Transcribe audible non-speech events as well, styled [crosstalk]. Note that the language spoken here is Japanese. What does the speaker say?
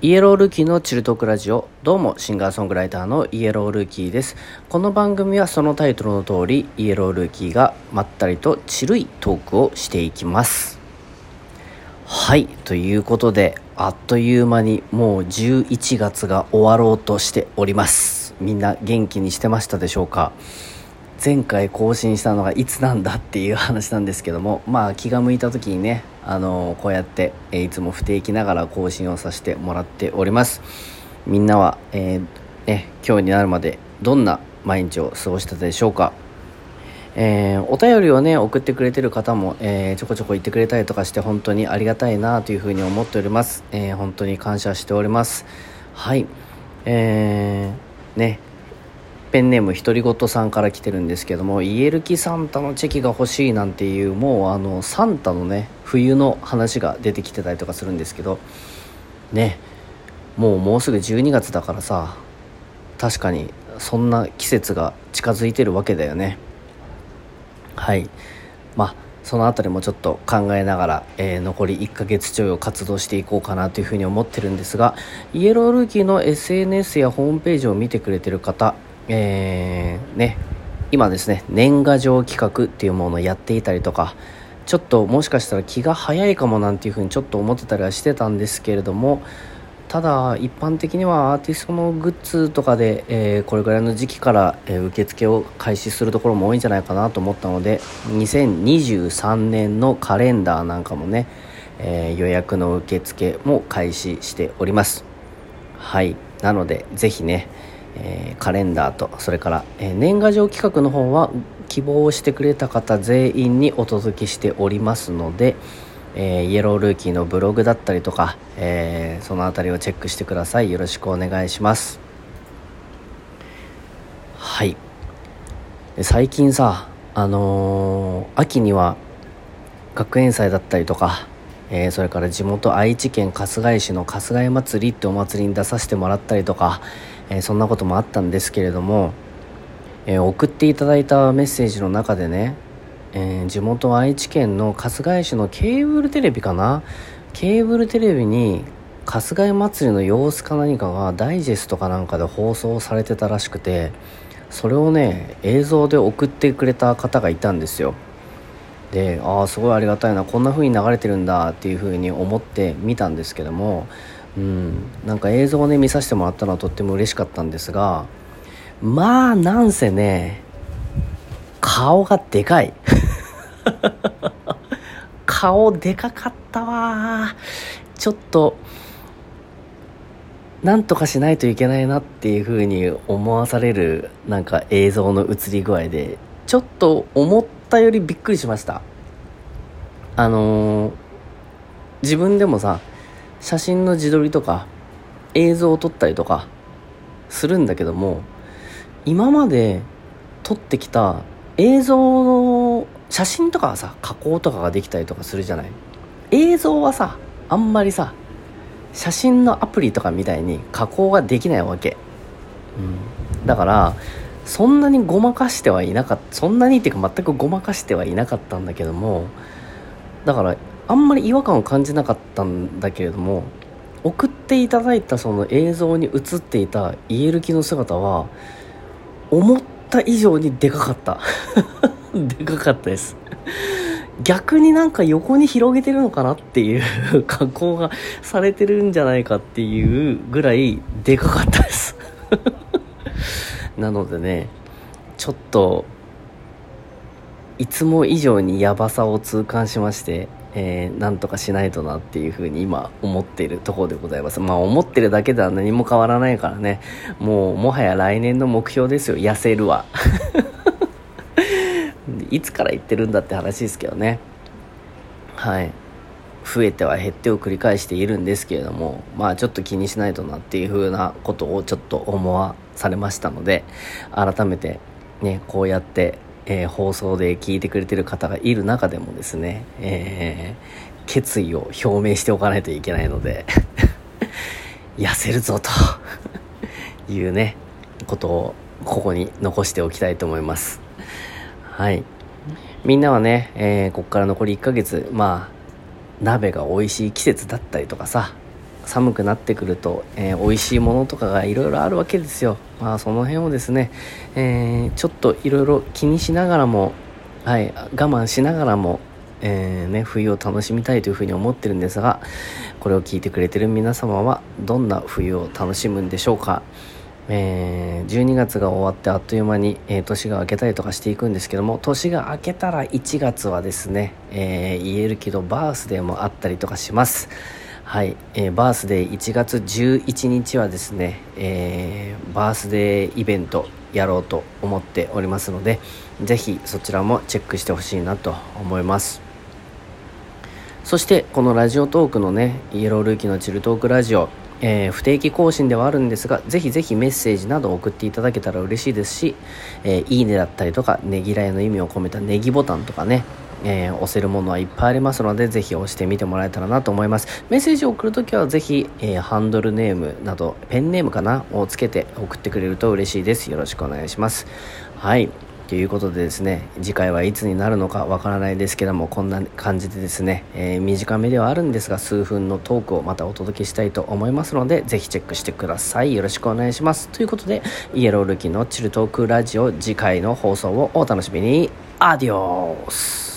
イエロールーキーのチルトークラジオ。どうもシンガーソングライターのイエロールーキーです。この番組はそのタイトルの通りイエロールーキーがまったりとチルいトークをしていきます。はいということであっという間にもう11月が終わろうとしております。みんな元気にしてましたでしょうか？前回更新したのがいつなんだっていう話なんですけどもまあ気が向いた時にねあのこうやって、えいつも不定期ながら更新をさせてもらっております。みんなは、えー、ね、今日になるまでどんな毎日を過ごしたでしょうか。えー、お便りをね送ってくれてる方も、えー、ちょこちょこ言ってくれたりとかして本当にありがたいなというふうに思っております、えー、本当に感謝しております。はい。えー、ねペンネーム独り言さんから来てるんですけどもイエルキサンタのチェキが欲しいなんていうもうあのサンタのね冬の話が出てきてたりとかするんですけどねもうもうすぐ12月だからさ確かにそんな季節が近づいてるわけだよね。はい。まあその辺りもちょっと考えながら、えー、残り1ヶ月ちょいを活動していこうかなというふうに思ってるんですがイエロールーキーの SNS やホームページを見てくれてる方えー、ね、今ですね、年賀状企画っていうものをやっていたりとか、ちょっともしかしたら気が早いかもなんていうふうにちょっと思ってたりはしてたんですけれども、ただ一般的にはアーティストのグッズとかで、えー、これぐらいの時期から、えー、受付を開始するところも多いんじゃないかなと思ったので2023年のカレンダーなんかもね、えー、予約の受付も開始しております。はい。なのでぜひねえー、カレンダーとそれから、えー、年賀状企画の方は希望をしてくれた方全員にお届けしておりますので、えー、イエロールーキーのブログだったりとか、えその辺りをチェックしてください。よろしくお願いします。はい。最近さあの秋には学園祭だったりとかえー、それから地元愛知県春日井市の春日井祭りってお祭りに出させてもらったりとか、えー、そんなこともあったんですけれども、えー、送っていただいたメッセージの中でね、え地元愛知県の春日井市のケーブルテレビかな？ケーブルテレビに春日井祭りの様子か何かがダイジェストかなんかで放送されてたらしくてそれをね映像で送ってくれた方がいたんですよ。でああすごいありがたいなこんな風に流れてるんだっていう風に思って見たんですけどもうん。なんか映像をね見させてもらったのはとっても嬉しかったんですがまあなんせね顔がでかい。[laughs] 顔でかかったわ。ちょっとなんとかしないといけないなっていう風に思わされるなんか映像の映り具合でちょっと思ったよりびっくりしました。あのー、自分でもさ写真の自撮りとか映像を撮ったりとかするんだけども今まで撮ってきた映像の写真とかはさ加工とかができたりとかするじゃない？映像はさあんまりさ写真のアプリとかみたいに加工ができないわけ、うん、だからそんなにごまかしてはいなかったそんなにっていうか全くごまかしてはいなかったんだけどもだからあんまり違和感を感じなかったんだけれども送っていただいたその映像に映っていたイエルキの姿は思った以上にでかかった。[laughs] でかかったです。逆になんか横に広げてるのかなっていう加工がされてるんじゃないかっていうぐらいでかかったです。[laughs] なのでねちょっといつも以上にヤバさを痛感しまして、えー、なんとかしないとなっていうふうに今思っているところでございます。まあ思ってるだけでは何も変わらないからね。もうもはや来年の目標ですよ。痩せるわ [laughs] いつから言ってるんだって話ですけどね。はい。増えては減ってを繰り返しているんですけれどもまあちょっと気にしないとなっていうふうなことをちょっと思わされましたので改めてねこうやって、えー、放送で聞いてくれてる方がいる中でもですね、えー、決意を表明しておかないといけないので [laughs] 痩せるぞと [laughs] いうねことをここに残しておきたいと思います。はい。みんなはね、えー、こっから残り1ヶ月まあ鍋が美味しい季節だったりとかさ寒くなってくると、えー、美味しいものとかがいろいろあるわけですよ。まあその辺をですね、えー、ちょっといろいろ気にしながらもはい我慢しながらもえー、ね、冬を楽しみたいというふうに思ってるんですがこれを聞いてくれてる皆様はどんな冬を楽しむんでしょうか、えー、12月が終わってあっという間に、えー、年が明けたりとかしていくんですけども年が明けたら1月はですね、え言えるけどバースデーもあったりとかします。はい、えー、バースデー1月11日はですね、えー、バースデーイベントやろうと思っておりますのでぜひそちらもチェックしてほしいなと思います。そしてこのラジオトークのねイエロールーキーのチルトークラジオえー、不定期更新ではあるんですが、ぜひぜひメッセージなど送っていただけたら嬉しいですし、えー、いいねだったりとか、ねぎらいの意味を込めたネギボタンとかね、えー、押せるものはいっぱいありますので、ぜひ押してみてもらえたらなと思います。メッセージを送るときは、ぜひ、えー、ハンドルネームなど、ペンネームかなをつけて送ってくれると嬉しいです。よろしくお願いします。はい。ということでですね次回はいつになるのかわからないですけどもこんな感じでですね、えー、短めではあるんですが数分のトークをまたお届けしたいと思いますのでぜひチェックしてください。よろしくお願いします。ということでイエロールキーのチルトークラジオ次回の放送をお楽しみに。アディオス